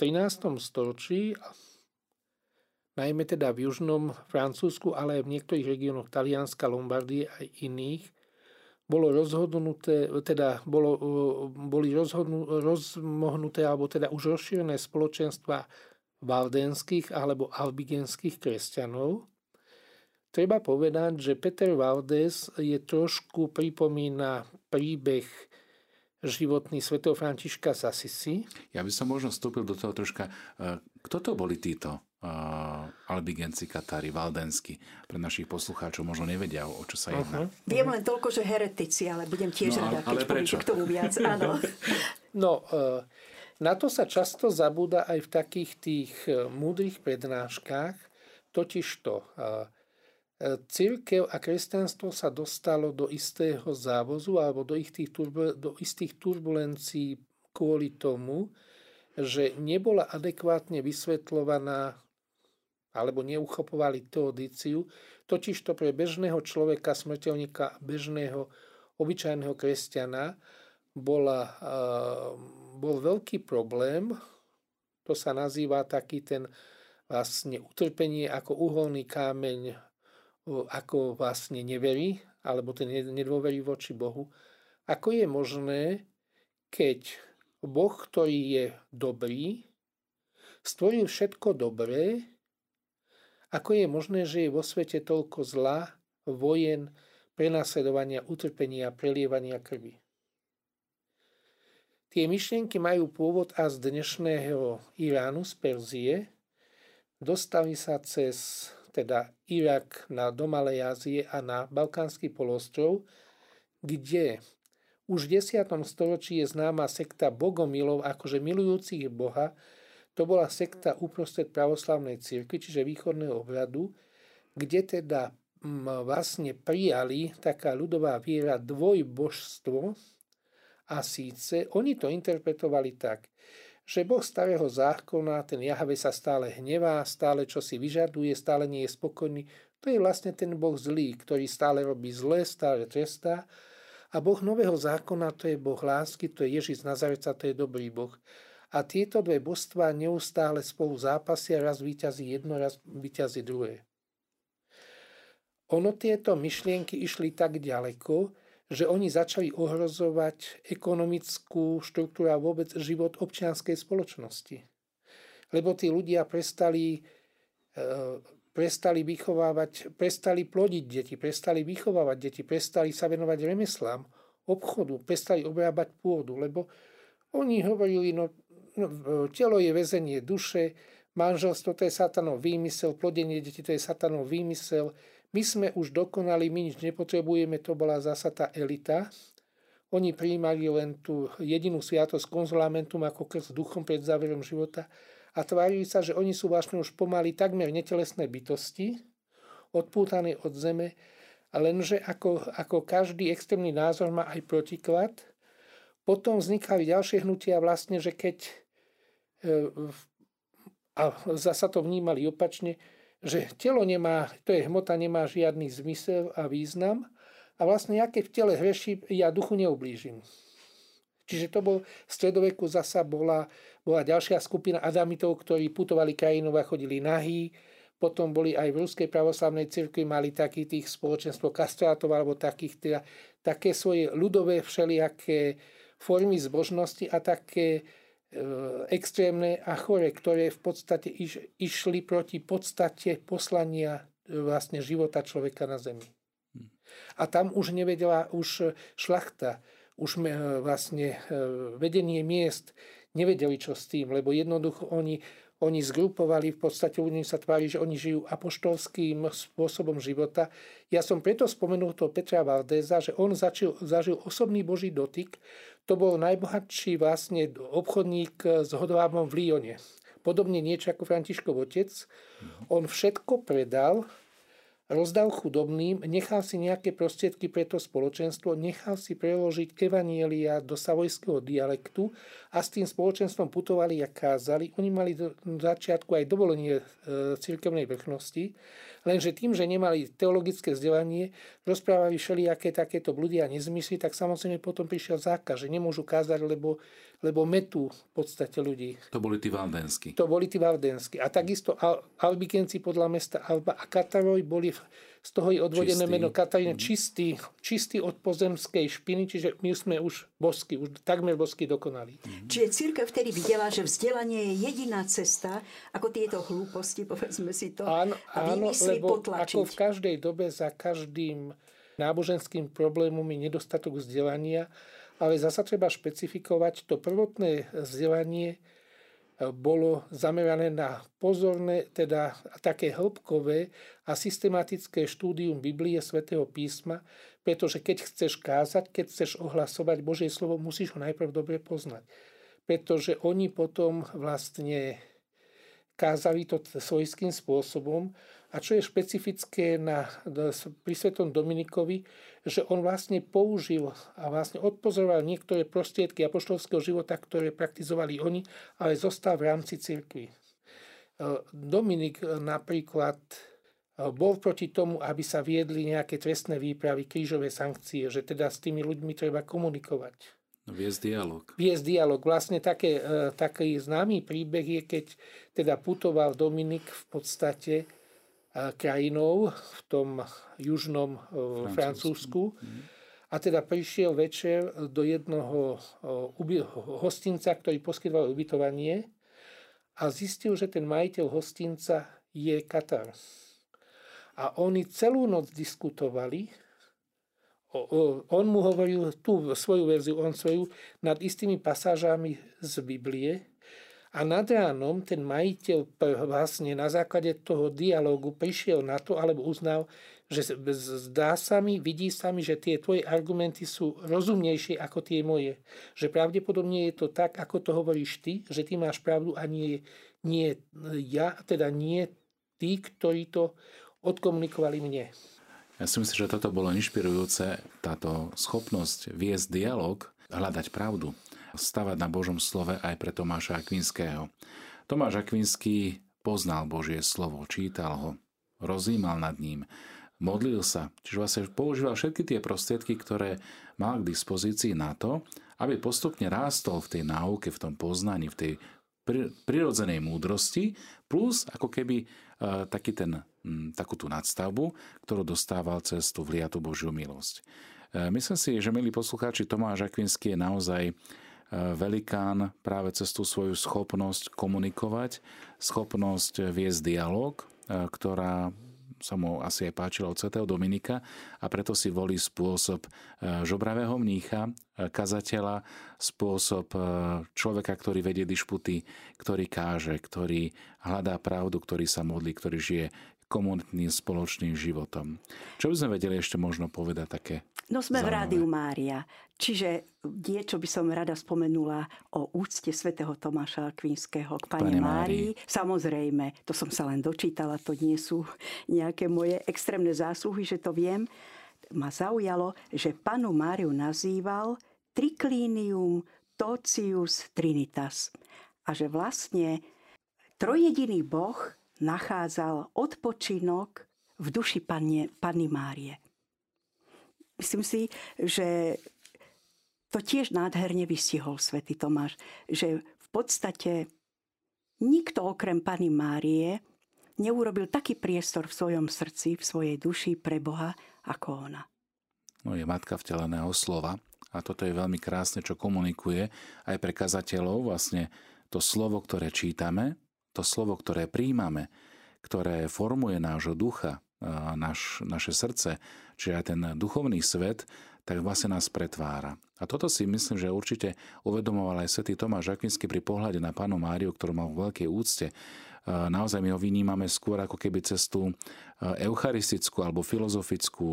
13. storočí najmä teda v južnom Francúzsku, ale aj v niektorých regiónoch Talianska, Lombardie aj iných, bolo rozhodnuté, teda bolo, boli rozhodnú, rozmohnuté alebo teda už rozšírené spoločenstva valdenských alebo albigenských kresťanov. Treba povedať, že Peter Valdes je trošku pripomína príbeh životný svätého Františka z Asisi. Ja by som možno vstúpil do toho troška. E, kto to boli títo albigenci Katári, Valdensky. Pre našich poslucháčov možno nevedia, o čo sa jedná. Uh-huh. Viem len toľko, že heretici, ale budem tiež no, rada, keď prečo? k tomu viac. Áno. No, uh, na to sa často zabúda aj v takých tých uh, múdrych prednáškach, totiž to uh, Církev a kresťanstvo sa dostalo do istého závozu alebo do istých, turbul- do istých turbulencií kvôli tomu, že nebola adekvátne vysvetľovaná alebo neuchopovali teodíciu, totiž to pre bežného človeka, smrteľníka, bežného, obyčajného kresťana bola, bol veľký problém, to sa nazýva taký ten vlastne utrpenie ako uholný kámeň, ako vlastne neverí, alebo ten nedôverí voči Bohu. Ako je možné, keď Boh, ktorý je dobrý, stvoril všetko dobré, ako je možné, že je vo svete toľko zla, vojen, prenasledovania, utrpenia, prelievania krvi? Tie myšlienky majú pôvod a z dnešného Iránu, z Perzie. Dostali sa cez teda Irak na Domalej Ázie a na Balkánsky polostrov, kde už v 10. storočí je známa sekta bogomilov, akože milujúcich Boha, to bola sekta uprostred pravoslavnej cirkvi, čiže východného obradu, kde teda vlastne prijali taká ľudová viera dvojbožstvo a síce oni to interpretovali tak, že Boh starého zákona, ten Jahve sa stále hnevá, stále čo si vyžaduje, stále nie je spokojný. To je vlastne ten Boh zlý, ktorý stále robí zlé, stále trestá. A Boh nového zákona, to je Boh lásky, to je Ježiš Nazareca, to je dobrý Boh. A tieto dve božstvá neustále spolu zápasia, raz vyťazí jedno, raz vyťazí druhé. Ono tieto myšlienky išli tak ďaleko, že oni začali ohrozovať ekonomickú štruktúru a vôbec život občianskej spoločnosti. Lebo tí ľudia prestali, e, prestali vychovávať, prestali plodiť deti, prestali vychovávať deti, prestali sa venovať remeslám, obchodu, prestali obrábať pôdu, lebo oni hovorili, No, telo je väzenie duše, manželstvo to je satanov výmysel, plodenie detí to je satanov výmysel. My sme už dokonali, my nič nepotrebujeme, to bola zasa tá elita. Oni prijímali len tú jedinú sviatosť konzulamentum ako krst duchom pred záverom života a tvárili sa, že oni sú vlastne už pomaly takmer netelesné bytosti, odpútané od zeme, lenže ako, ako každý extrémny názor má aj protiklad, potom vznikali ďalšie hnutia vlastne, že keď a zasa to vnímali opačne, že telo nemá, to je hmota, nemá žiadny zmysel a význam a vlastne keď v tele hreším, ja duchu neublížim. Čiže to bol, v stredoveku zasa bola, bola ďalšia skupina Adamitov, ktorí putovali krajinou a chodili nahý, potom boli aj v Ruskej pravoslavnej cirkvi, mali takých tých spoločenstvo kastrátov alebo takých, teda, také svoje ľudové všelijaké formy zbožnosti a také e, extrémne a chore, ktoré v podstate iš, išli proti podstate poslania e, vlastne života človeka na zemi. Hm. A tam už nevedela už šlachta, už vlastne vedenie miest nevedeli, čo s tým, lebo jednoducho oni oni zgrupovali, v podstate nich sa tvári, že oni žijú apoštolským spôsobom života. Ja som preto spomenul toho Petra Valdeza, že on zažil, zažil osobný Boží dotyk. To bol najbohatší vlastne obchodník s hodvábom v Lyone. Podobne niečo ako Františkov otec. On všetko predal, rozdal chudobným, nechal si nejaké prostriedky pre to spoločenstvo, nechal si preložiť evanielia do savojského dialektu a s tým spoločenstvom putovali a kázali. Oni mali do začiatku aj dovolenie e, cirkevnej vrchnosti, Lenže tým, že nemali teologické vzdelanie, rozprávali všelijaké takéto blúdy a nezmysly, tak samozrejme potom prišiel zákaz, že nemôžu kázať, lebo, lebo metú v podstate ľudí. To boli tí valdenskí. To boli tí valdenskí. A takisto Al- Albigenci podľa mesta Alba a Kataroj boli z toho je odvodené čistý. meno Katarína, mhm. čistý, čistý od pozemskej špiny, čiže my sme už bosky, už takmer bosky dokonali. Mm-hmm. Čiže církev vtedy videla, že vzdelanie je jediná cesta, ako tieto hlúposti, povedzme si to, áno, a áno, lebo potlačiť. ako v každej dobe za každým náboženským problémom je nedostatok vzdelania, ale zasa treba špecifikovať to prvotné vzdelanie bolo zamerané na pozorné, teda také hĺbkové a systematické štúdium Biblie, svätého písma, pretože keď chceš kázať, keď chceš ohlasovať Božie slovo, musíš ho najprv dobre poznať. Pretože oni potom vlastne kázali to svojským spôsobom a čo je špecifické na, pri Svetom Dominikovi, že on vlastne použil a vlastne odpozoroval niektoré prostriedky apoštolského života, ktoré praktizovali oni, ale zostal v rámci cirkvi. E, Dominik napríklad e, bol proti tomu, aby sa viedli nejaké trestné výpravy, krížové sankcie, že teda s tými ľuďmi treba komunikovať. Viesť dialog. Viesť dialog. Vlastne také, e, taký známy príbeh je, keď teda putoval Dominik v podstate krajinou v tom južnom Francúzsku. Francúzsku. Mhm. A teda prišiel večer do jednoho hostinca, ktorý poskytoval ubytovanie a zistil, že ten majiteľ hostinca je Katar. A oni celú noc diskutovali, on mu hovoril tú svoju verziu, on svoju, nad istými pasážami z Biblie, a nad ránom ten majiteľ vlastne na základe toho dialógu prišiel na to, alebo uznal, že zdá sa mi, vidí sa mi, že tie tvoje argumenty sú rozumnejšie ako tie moje. Že pravdepodobne je to tak, ako to hovoríš ty, že ty máš pravdu a nie, nie ja, teda nie tí, ktorí to odkomunikovali mne. Ja si myslím, že toto bolo inšpirujúce, táto schopnosť viesť dialog, hľadať pravdu stavať na Božom slove aj pre Tomáša Akvinského. Tomáš Akvinský poznal Božie slovo, čítal ho, rozímal nad ním, modlil sa, čiže vlastne používal všetky tie prostriedky, ktoré mal k dispozícii na to, aby postupne rástol v tej náuke, v tom poznaní, v tej prirodzenej múdrosti, plus ako keby e, taký ten, takú tú nadstavbu, ktorú dostával cez tú vliatu Božiu milosť. E, myslím si, že milí poslucháči, Tomáš Akvinský je naozaj velikán práve cez tú svoju schopnosť komunikovať, schopnosť viesť dialog, e, ktorá sa mu asi aj páčila od svätého Dominika a preto si volí spôsob e, žobravého mnícha, e, kazateľa, spôsob človeka, ktorý vedie dišputy, ktorý káže, ktorý hľadá pravdu, ktorý sa modlí, ktorý žije komunitným spoločným životom. Čo by sme vedeli ešte možno povedať také No sme zaujímavé. v Rádiu Mária. Čiže niečo by som rada spomenula o úcte svätého Tomáša Akvinského k Pane, Márii. Samozrejme, to som sa len dočítala, to nie sú nejaké moje extrémne zásluhy, že to viem. Ma zaujalo, že panu Máriu nazýval Triclinium Tocius Trinitas. A že vlastne trojjediný Boh nachádzal odpočinok v duši Panne, Panny Márie. Myslím si, že to tiež nádherne vystihol svätý Tomáš, že v podstate nikto okrem Pany Márie neurobil taký priestor v svojom srdci, v svojej duši pre Boha, ako ona. No je matka vteleného slova a toto je veľmi krásne, čo komunikuje aj pre kazateľov, vlastne to slovo, ktoré čítame, to slovo, ktoré príjmame, ktoré formuje nášho ducha, naš, naše srdce, čiže aj ten duchovný svet, tak vlastne nás pretvára. A toto si myslím, že určite uvedomoval aj svätý Tomáš Akvinsky pri pohľade na pánu Máriu, ktorú mal v veľkej úcte. Naozaj my ho vynímame skôr ako keby cez tú eucharistickú alebo filozofickú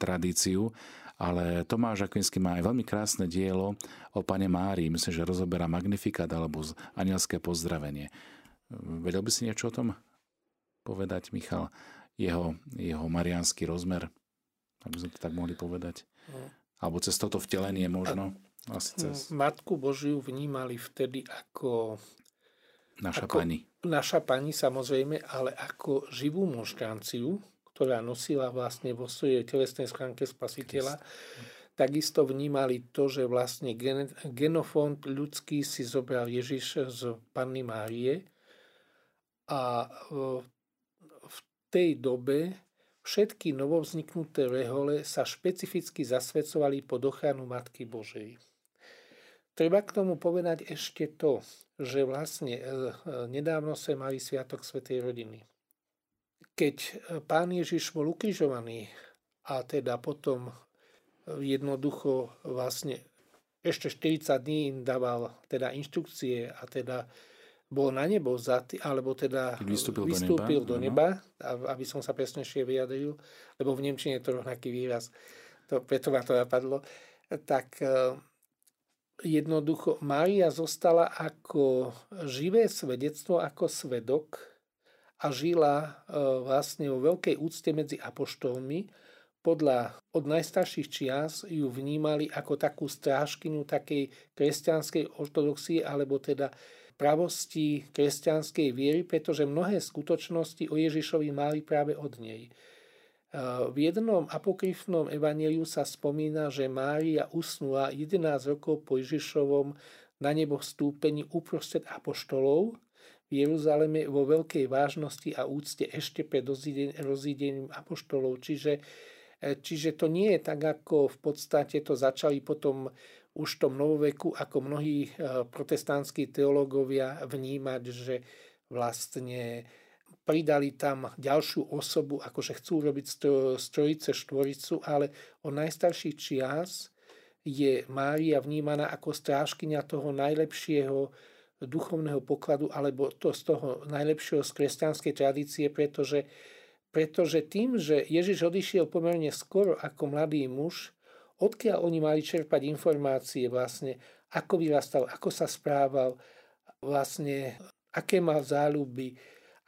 tradíciu, ale Tomáš Akvinsky má aj veľmi krásne dielo o pane Márii. Myslím, že rozoberá Magnifikat alebo anielské pozdravenie. Vedel by si niečo o tom povedať, Michal? Jeho, jeho mariánsky rozmer, ak by sme to tak mohli povedať. No. Alebo cez toto vtelenie možno. Asi cez... Matku Božiu vnímali vtedy ako Naša ako pani. Naša pani samozrejme, ale ako živú monštranciu, ktorá nosila vlastne vo svojej telesnej schránke spasiteľa, takisto vnímali to, že vlastne gen, genofond ľudský si zobral Ježiš z Panny Márie a v tej dobe všetky novovzniknuté rehole sa špecificky zasvedcovali pod ochranu Matky Božej. Treba k tomu povedať ešte to, že vlastne e, e, nedávno sme mali Sviatok Svetej rodiny keď e, pán Ježiš bol ukrižovaný a teda potom jednoducho vlastne ešte 40 dní im dával teda inštrukcie a teda bol na nebo zatý, alebo teda vystúpil, vystúpil do neba, do neba aby som sa presnejšie vyjadril, lebo v Nemčine je to rovnaký výraz, to, preto ma to napadlo, tak e, jednoducho Mária zostala ako živé svedectvo, ako svedok a žila e, vlastne vo veľkej úcte medzi apoštolmi. Podľa od najstarších čias ju vnímali ako takú strážkyňu takej kresťanskej ortodoxie alebo teda pravosti kresťanskej viery, pretože mnohé skutočnosti o Ježišovi mali práve od nej. E, v jednom apokryfnom evaníliu sa spomína, že Mária usnula 11 rokov po Ježišovom na nebo vstúpení uprostred apoštolov v Jeruzaleme vo veľkej vážnosti a úcte ešte pred rozídením apoštolov. Čiže, e, čiže to nie je tak, ako v podstate to začali potom už v tom novoveku, ako mnohí e, protestantskí teológovia vnímať, že vlastne pridali tam ďalšiu osobu, akože chcú robiť z trojice štvoricu, ale o najstarších čias je Mária vnímaná ako strážkynia toho najlepšieho duchovného pokladu alebo to z toho najlepšieho z kresťanskej tradície, pretože, pretože tým, že Ježiš odišiel pomerne skoro ako mladý muž, odkiaľ oni mali čerpať informácie vlastne, ako vyrastal, ako sa správal, vlastne aké mal záľuby,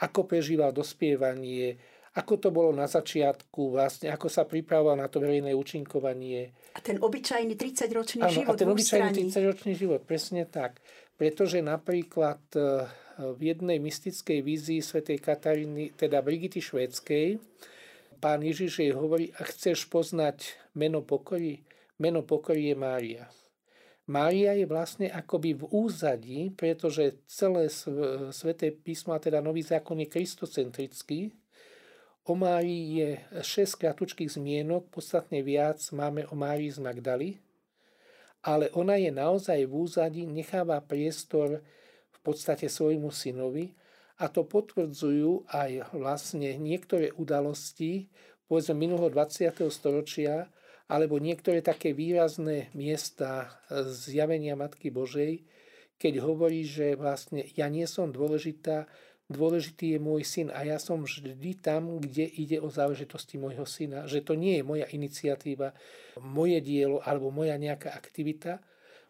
ako prežíval dospievanie, ako to bolo na začiatku, vlastne ako sa pripravoval na to verejné účinkovanie. A ten obyčajný 30-ročný život. A ten obyčajný 30-ročný život, presne tak pretože napríklad e, v jednej mystickej vízii svätej Kataríny, teda Brigity Švédskej, pán Ježiš jej hovorí, a chceš poznať meno pokory? Meno pokory je Mária. Mária je vlastne akoby v úzadí, pretože celé sväté písmo, teda Nový zákon je kristocentrický. O Márii je 6 kratučkých zmienok, podstatne viac máme o Márii z Magdaly, ale ona je naozaj v úzadi, necháva priestor v podstate svojmu synovi a to potvrdzujú aj vlastne niektoré udalosti, povedzme minulého 20. storočia, alebo niektoré také výrazné miesta zjavenia Matky Božej, keď hovorí, že vlastne ja nie som dôležitá, dôležitý je môj syn a ja som vždy tam, kde ide o záležitosti môjho syna. Že to nie je moja iniciatíva, moje dielo alebo moja nejaká aktivita.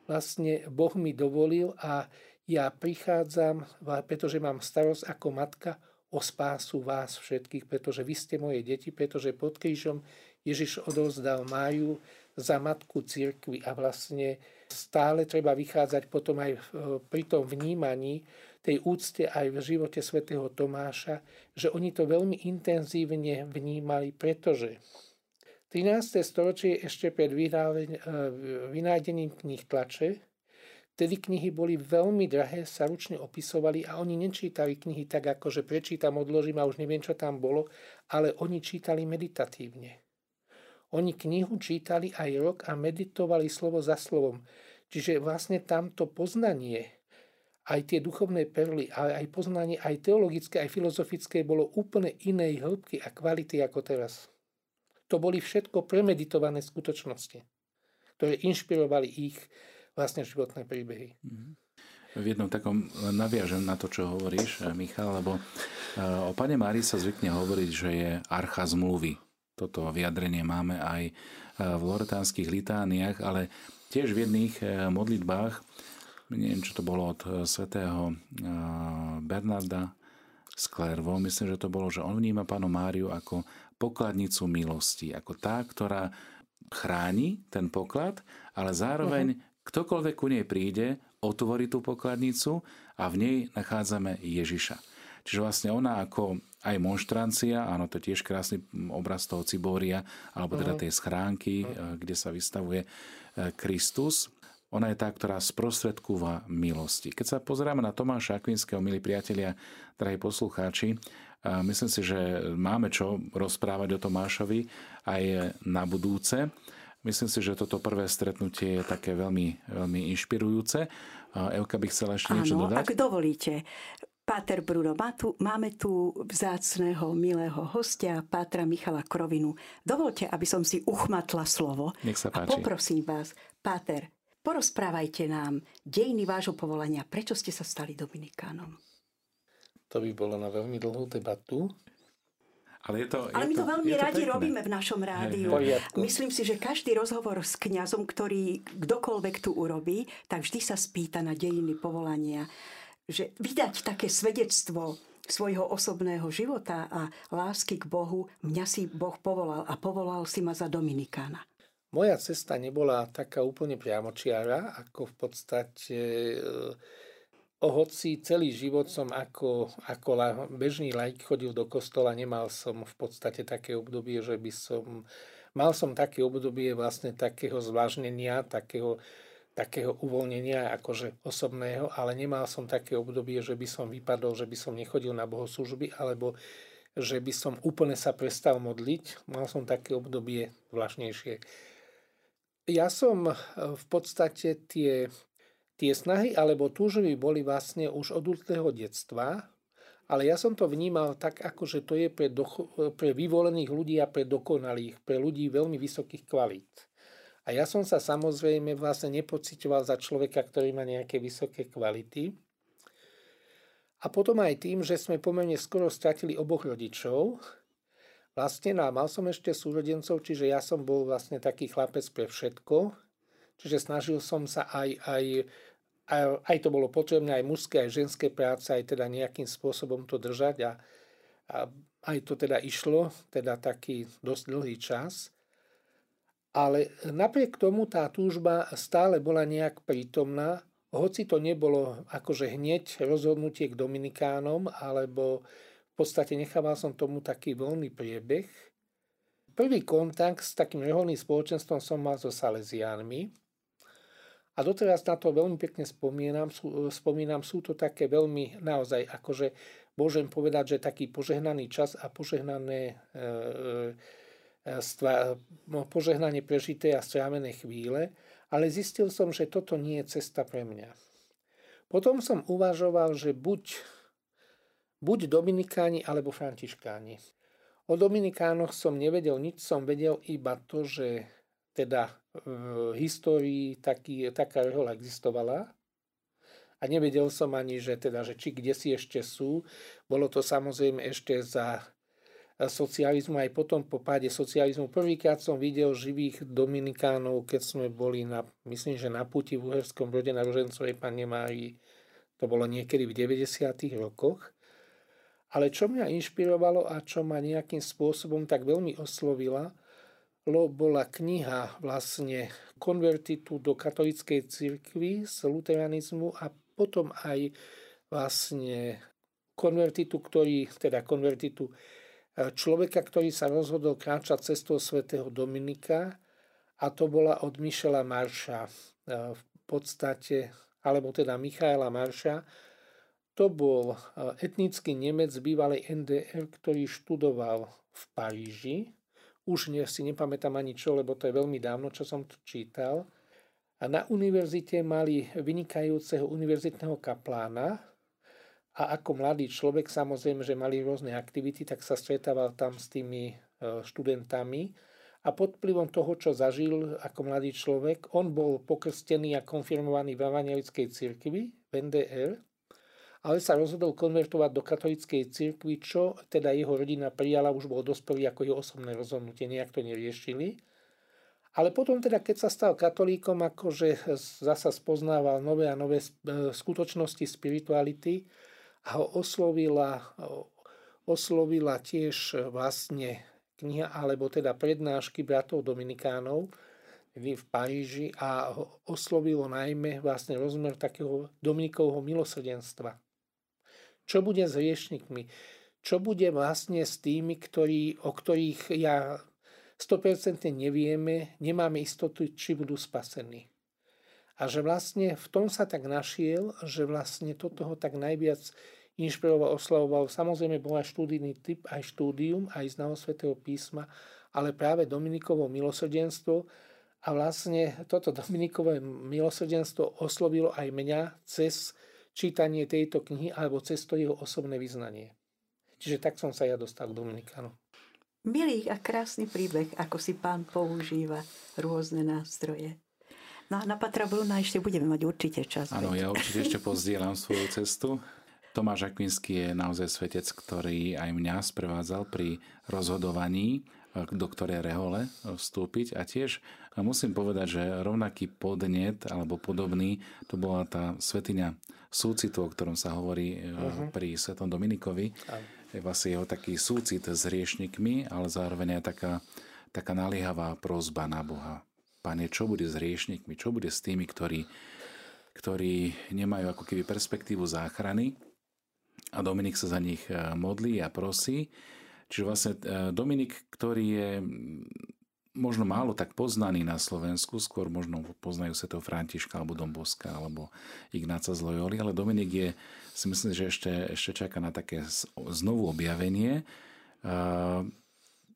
Vlastne Boh mi dovolil a ja prichádzam, pretože mám starosť ako matka o spásu vás všetkých, pretože vy ste moje deti, pretože pod krížom Ježiš odovzdal Máju za matku cirkvi a vlastne stále treba vychádzať potom aj pri tom vnímaní, tej úcte aj v živote svätého Tomáša, že oni to veľmi intenzívne vnímali, pretože 13. storočie ešte pred e, vynájdením knih tlače, Tedy knihy boli veľmi drahé, sa ručne opisovali a oni nečítali knihy tak, ako že prečítam, odložím a už neviem, čo tam bolo, ale oni čítali meditatívne. Oni knihu čítali aj rok a meditovali slovo za slovom. Čiže vlastne tamto poznanie, aj tie duchovné perly, aj poznanie, aj teologické, aj filozofické bolo úplne inej hĺbky a kvality ako teraz. To boli všetko premeditované skutočnosti, ktoré inšpirovali ich vlastne životné príbehy. V jednom takom naviažem na to, čo hovoríš, Michal, lebo eh, o pane Márii sa zvykne hovoriť, že je archa zmluvy toto vyjadrenie máme aj e, v loretánskych litániách, ale tiež v jedných modlitbách, neviem, čo to bolo od svätého Bernarda z Klervo, myslím, že to bolo, že on vníma pánu Máriu ako pokladnicu milosti, ako tá, ktorá chráni ten poklad, ale zároveň uh-huh. Ktokoľvek ku nej príde, otvorí tú pokladnicu a v nej nachádzame Ježiša. Čiže vlastne ona ako aj monštrancia, áno, to je tiež krásny obraz toho Cibória, alebo teda mhm. tej schránky, uh-huh. kde sa vystavuje eh, Kristus. Ona je tá, ktorá sprostredkúva milosti. Keď sa pozeráme na Tomáša Akvinského, milí priatelia, drahí poslucháči, myslím si, že máme čo rozprávať o Tomášovi aj na budúce. Myslím si, že toto prvé stretnutie je také veľmi, veľmi inšpirujúce. Evka by chcela ešte niečo Áno, dodať? ak dovolíte. Páter Bruno, máme tu vzácného, milého hostia, Pátra Michala Krovinu. Dovolte, aby som si uchmatla slovo. Nech sa páči. A poprosím vás, Páter, porozprávajte nám dejiny vášho povolania. Prečo ste sa stali Dominikánom? To by bolo na veľmi dlhú debatu. Ale, je to, Ale je my to, to veľmi radi pekné. robíme v našom rádiu. Hej, hej. Myslím si, že každý rozhovor s kňazom, ktorý kdokoľvek tu urobí, tak vždy sa spýta na dejiny povolania že vydať také svedectvo svojho osobného života a lásky k Bohu, mňa si Boh povolal a povolal si ma za Dominikána. Moja cesta nebola taká úplne priamočiara, ako v podstate o hoci celý život som ako, ako bežný lajk chodil do kostola, nemal som v podstate také obdobie, že by som... Mal som také obdobie vlastne takého zvážnenia, takého takého uvoľnenia akože osobného, ale nemal som také obdobie, že by som vypadol, že by som nechodil na bohoslužby, alebo že by som úplne sa prestal modliť. Mal som také obdobie zvláštnejšie. Ja som e, v podstate tie, tie snahy alebo túžby boli vlastne už od útleho detstva, ale ja som to vnímal tak, ako že to je pre, docho, pre vyvolených ľudí a pre dokonalých, pre ľudí veľmi vysokých kvalít. A ja som sa samozrejme vlastne nepocitoval za človeka, ktorý má nejaké vysoké kvality. A potom aj tým, že sme pomerne skoro stratili oboch rodičov, vlastne no, mal som ešte súrodencov, čiže ja som bol vlastne taký chlapec pre všetko. Čiže snažil som sa aj, aj, aj, aj to bolo potrebné, aj mužské, aj ženské práce, aj teda nejakým spôsobom to držať a, a aj to teda išlo, teda taký dosť dlhý čas. Ale napriek tomu tá túžba stále bola nejak prítomná, hoci to nebolo akože hneď rozhodnutie k Dominikánom, alebo v podstate nechával som tomu taký voľný priebeh. Prvý kontakt s takým reholným spoločenstvom som mal so Salesiánmi a doteraz na to veľmi pekne spomínam. Sú, spomínam, sú to také veľmi naozaj, akože môžem povedať, že taký požehnaný čas a požehnané e, e, No, požehnanie prežité a strávené chvíle, ale zistil som, že toto nie je cesta pre mňa. Potom som uvažoval, že buď, buď Dominikáni alebo Františkáni. O Dominikánoch som nevedel nič, som vedel iba to, že teda v histórii taký, taká rehoľa existovala a nevedel som ani, že, teda, že či kde si ešte sú. Bolo to samozrejme ešte za socializmu, aj potom po páde socializmu. Prvýkrát som videl živých Dominikánov, keď sme boli na, myslím, že na puti v Uherskom brode na Ružencovej Pane Márii. To bolo niekedy v 90. rokoch. Ale čo mňa inšpirovalo a čo ma nejakým spôsobom tak veľmi oslovila, bola kniha vlastne konvertitu do katolíckej cirkvi z luteranizmu a potom aj vlastne konvertitu, ktorý, teda konvertitu človeka, ktorý sa rozhodol kráčať cestou svätého Dominika a to bola od Michela Marša e, v podstate, alebo teda Michaela Marša. To bol e, etnický Nemec z bývalej NDR, ktorý študoval v Paríži. Už ne, si nepamätám ani čo, lebo to je veľmi dávno, čo som to čítal. A na univerzite mali vynikajúceho univerzitného kaplána a ako mladý človek, samozrejme, že mali rôzne aktivity, tak sa stretával tam s tými e, študentami a pod vplyvom toho, čo zažil ako mladý človek, on bol pokrstený a konfirmovaný v evangelickej cirkvi, v NDR, ale sa rozhodol konvertovať do katolíckej cirkvi, čo teda jeho rodina prijala, už bol dospelý ako jeho osobné rozhodnutie, nejak to neriešili. Ale potom teda, keď sa stal katolíkom, akože zasa spoznával nové a nové e, skutočnosti spirituality a ho oslovila, oslovila tiež vlastne kniha, alebo teda prednášky bratov Dominikánov v Paríži a oslovilo najmä vlastne rozmer takého Dominikovho milosrdenstva. Čo bude s riešnikmi? Čo bude vlastne s tými, ktorí, o ktorých ja 100% nevieme, nemáme istotu, či budú spasení. A že vlastne v tom sa tak našiel, že vlastne toto ho tak najviac inšpiroval, oslavoval. Samozrejme bol aj štúdijný typ, aj štúdium, aj znalo svätého písma, ale práve Dominikovo milosrdenstvo a vlastne toto Dominikové milosrdenstvo oslovilo aj mňa cez čítanie tejto knihy alebo cez to jeho osobné vyznanie. Čiže tak som sa ja dostal k Dominikánu. Milý a krásny príbeh, ako si pán používa rôzne nástroje. No a na Patra Bruna ešte budeme mať určite čas. Áno, ja určite ešte pozdielam svoju cestu. Tomáš Akvinský je naozaj svetec, ktorý aj mňa sprevádzal pri rozhodovaní do ktorej rehole vstúpiť. A tiež musím povedať, že rovnaký podnet alebo podobný, to bola tá svetiňa súcitu, o ktorom sa hovorí uh-huh. pri Svetom Dominikovi. Je vlastne jeho taký súcit s riešnikmi, ale zároveň aj taká, taká naliehavá prozba na Boha. Pane, čo bude s riešnikmi? Čo bude s tými, ktorí, ktorí nemajú ako keby perspektívu záchrany? A Dominik sa za nich modlí a prosí. Čiže vlastne e, Dominik, ktorý je možno málo tak poznaný na Slovensku, skôr možno poznajú sa to Františka alebo Domboska alebo Ignáca z Loyoli, ale Dominik je, si myslím, že ešte, ešte čaká na také znovu objavenie. E,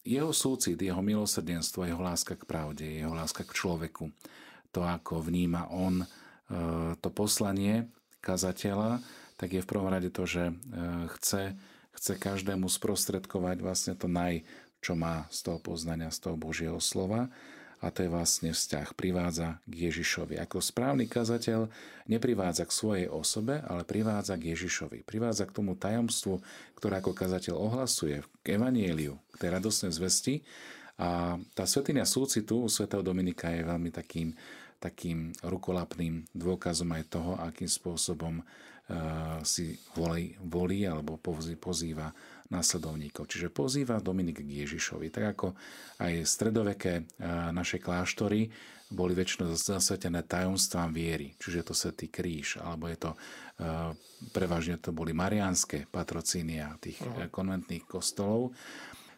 jeho súcit, jeho milosrdenstvo, jeho láska k pravde, jeho láska k človeku, to ako vníma on e, to poslanie kazateľa, tak je v prvom rade to, že chce chce každému sprostredkovať vlastne to naj, čo má z toho poznania, z toho Božieho slova a to je vlastne vzťah, privádza k Ježišovi. Ako správny kazateľ neprivádza k svojej osobe, ale privádza k Ježišovi. Privádza k tomu tajomstvu, ktoré ako kazateľ ohlasuje, k evanieliu, k tej radosnej zvesti. A tá svetinia súcitu u svätého Dominika je veľmi takým, takým rukolapným dôkazom aj toho, akým spôsobom si volí, volí alebo pozýva následovníkov. Čiže pozýva Dominik k Ježišovi. Tak ako aj stredoveké naše kláštory boli väčšinou zasvetené tajomstvám viery. Čiže to Svetý kríž, alebo je to prevažne to boli mariánske patrocínia tých uh-huh. konventných kostolov.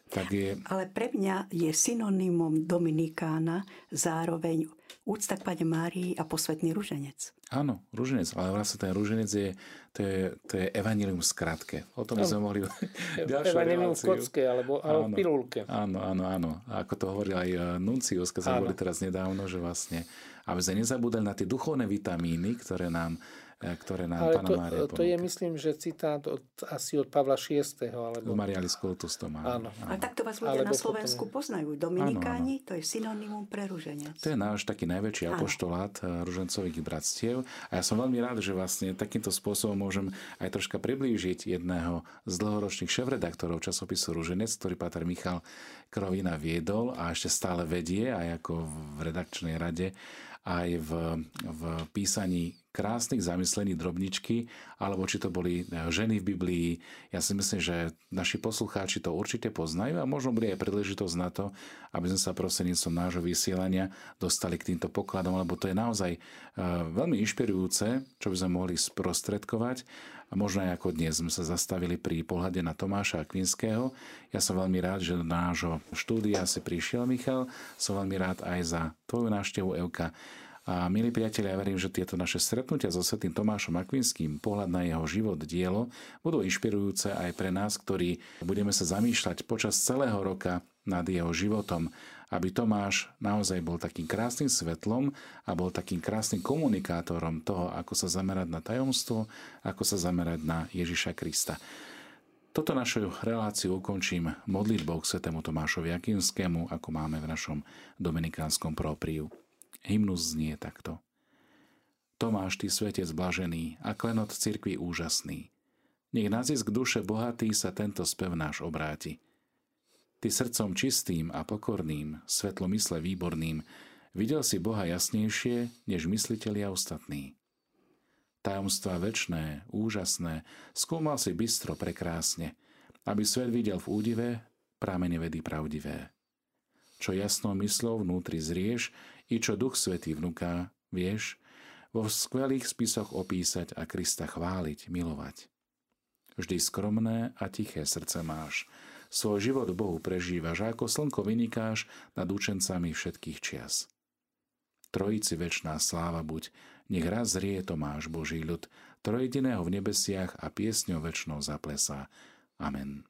Tak je... Ale pre mňa je synonymom Dominikána zároveň úcta k Pane Márii a posvetný ruženec. Áno, ruženec, ale vlastne ten ruženec je, to je, to je evanilium v skratke. O tom by sme mohli Evanilium v kocke alebo, alebo áno, v pilulke. Áno, áno, áno. A ako to hovoril aj eh, Nuncius, keď sme boli teraz nedávno, že vlastne, aby sme nezabudali na tie duchovné vitamíny, ktoré nám E, ktoré nám Ale Pána to, Mária to je, myslím, že citát od, asi od Pavla VI. Alebo... Marialis Cultus to má. Áno. A takto vás ľudia Alebo na Slovensku potom... poznajú. Dominikáni, áno, áno. to je synonymum pre ruženec. To je náš taký najväčší áno. apoštolát e, ružencových bratstiev. A ja som veľmi rád, že vlastne takýmto spôsobom môžem aj troška priblížiť jedného z dlhoročných šéf-redaktorov časopisu Ruženec, ktorý Pater Michal Krovina viedol a ešte stále vedie aj ako v redakčnej rade aj v, v písaní krásnych zamyslení drobničky, alebo či to boli e, ženy v Biblii. Ja si myslím, že naši poslucháči to určite poznajú a možno bude aj príležitosť na to, aby sme sa prostredníctvom nášho vysielania dostali k týmto pokladom, lebo to je naozaj e, veľmi inšpirujúce, čo by sme mohli sprostredkovať. A možno aj ako dnes sme sa zastavili pri pohľade na Tomáša Akvinského. Ja som veľmi rád, že do nášho štúdia si prišiel Michal. Som veľmi rád aj za tvoju návštevu, Euka. A milí priatelia, ja verím, že tieto naše stretnutia so svetým Tomášom Akvinským, pohľad na jeho život, dielo, budú inšpirujúce aj pre nás, ktorí budeme sa zamýšľať počas celého roka nad jeho životom, aby Tomáš naozaj bol takým krásnym svetlom a bol takým krásnym komunikátorom toho, ako sa zamerať na tajomstvo, ako sa zamerať na Ježiša Krista. Toto našu reláciu ukončím modlitbou k svetému Tomášovi Akinskému, ako máme v našom dominikánskom propriu. Hymnus znie takto. Tomáš, ty svetec blažený a klenot cirkvi úžasný. Nech na zisk duše bohatý sa tento spev náš obráti. Ty srdcom čistým a pokorným, svetlomysle výborným, videl si Boha jasnejšie, než myslitelia ostatní. Tajomstva väčné, úžasné, skúmal si bystro prekrásne, aby svet videl v údive prámene vedy pravdivé. Čo jasnou myslou vnútri zrieš, i čo Duch Svetý vnúka, vieš, vo skvelých spisoch opísať a Krista chváliť, milovať. Vždy skromné a tiché srdce máš, svoj život Bohu prežívaš a ako slnko vynikáš nad učencami všetkých čias. Trojici väčná sláva buď, nech raz zrie Tomáš Boží ľud, trojediného v nebesiach a piesňou väčšnou zaplesá. Amen.